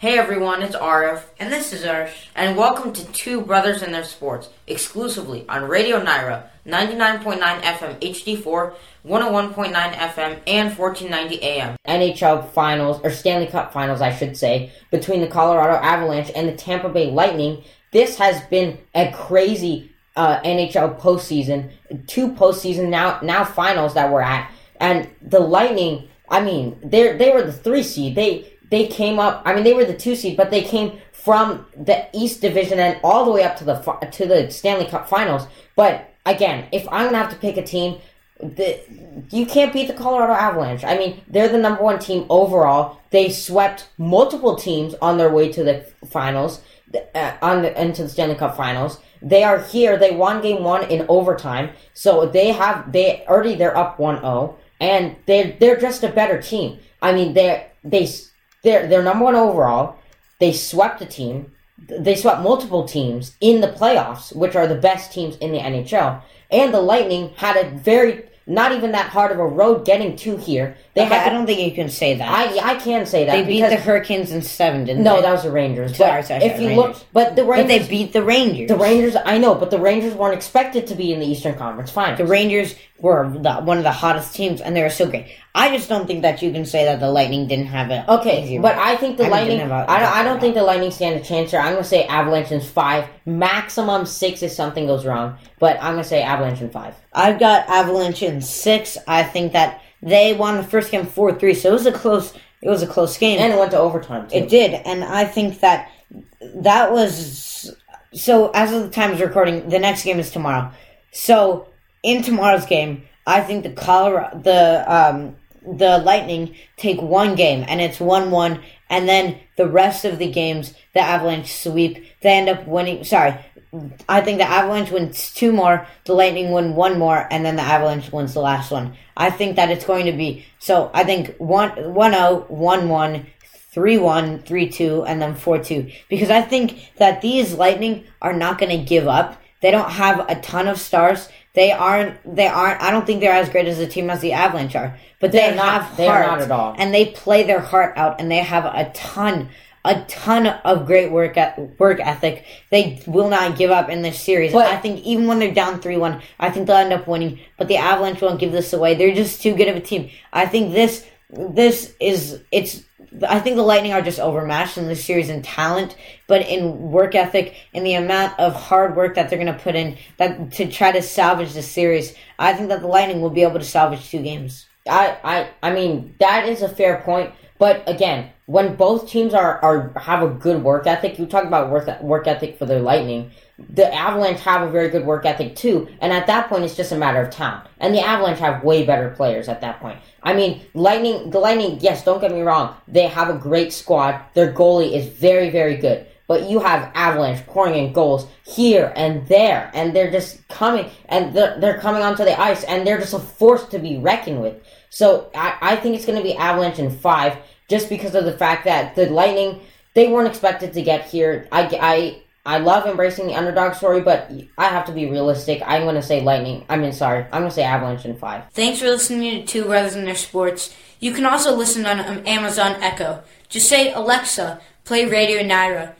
Hey everyone, it's Aarav, And this is Arsh. and welcome to Two Brothers and Their Sports, exclusively on Radio Nyra, 99.9 FM HD4, 101.9 FM, and 1490 AM. NHL Finals, or Stanley Cup Finals, I should say, between the Colorado Avalanche and the Tampa Bay Lightning. This has been a crazy uh, NHL postseason, two postseason now now finals that we're at, and the Lightning. I mean, they they were the three seed. They they came up. I mean, they were the two seed, but they came from the East Division and all the way up to the to the Stanley Cup Finals. But again, if I'm gonna have to pick a team, the you can't beat the Colorado Avalanche. I mean, they're the number one team overall. They swept multiple teams on their way to the finals, uh, on the, into the Stanley Cup Finals. They are here. They won game one in overtime, so they have they already they're up 1-0, and they're they're just a better team. I mean, they they they're they're number one overall. They swept a team. They swept multiple teams in the playoffs, which are the best teams in the NHL. And the Lightning had a very not even that hard of a road getting to here. They Okay, had I don't think you can say that. I I can say that they beat the Hurricanes in seven, didn't no, they? that was the Rangers. Sorry, But sorry, if sorry, you Rangers. look, but the but they beat the Rangers. the Rangers. I know, but the Rangers weren't expected to be in the Eastern Conference Finals. The Rangers were the, one of the hottest teams, and they were so great. I just don't think that you can say that the Lightning didn't have it. Okay, but I think the I Lightning. a- I don't. I don't think the Lightning stand a chance here. I'm gonna say Avalanche in five, maximum six if something goes wrong. But I'm gonna say Avalanche in five. I've got Avalanche in six. I think that they won the first game four three, so it was a close. It was a close game. And it went to overtime too. It did, and I think that that was so. As of the time of recording, the next game is tomorrow. So in tomorrow's game, I think the Colorado, the um, the Lightning take one game, and it's one one, and then the rest of the games, the Avalanche sweep. They end up winning. Sorry. I think the Avalanche wins two more, the Lightning win one more, and then the Avalanche wins the last one. I think that it's going to be so. I think one one zero one one 3 1, 3 2, and then 4 2. Because I think that these Lightning are not going to give up. They don't have a ton of stars. They aren't, they aren't, I don't think they're as great as a team as the Avalanche are. But they They're not. have They are heart, not at all. And they play their heart out, and they have a ton, a ton of great work at, work ethic. They will not give up in this series. But- I think even when they're down 3 1, I think they'll end up winning. But the Avalanche won't give this away. They're just too good of a team. I think this, this is, it's, I think the Lightning are just overmatched in this series in talent, but in work ethic and the amount of hard work that they're going to put in that to try to salvage the series, I think that the Lightning will be able to salvage two games. I, I, I mean that is a fair point. But again, when both teams are, are have a good work ethic, you talk about work work ethic for the Lightning. The Avalanche have a very good work ethic too, and at that point, it's just a matter of talent. And the Avalanche have way better players at that point. I mean, Lightning, the Lightning, yes, don't get me wrong, they have a great squad. Their goalie is very, very good. But you have Avalanche pouring in goals here and there, and they're just coming, and they're, they're coming onto the ice, and they're just a force to be reckoned with. So I, I think it's going to be Avalanche in five, just because of the fact that the Lightning, they weren't expected to get here. I, I, I love embracing the underdog story, but I have to be realistic. I'm going to say Lightning. I mean, sorry, I'm going to say Avalanche in five. Thanks for listening to Two Brothers in Their Sports. You can also listen on um, Amazon Echo. Just say, Alexa, play Radio Nyra.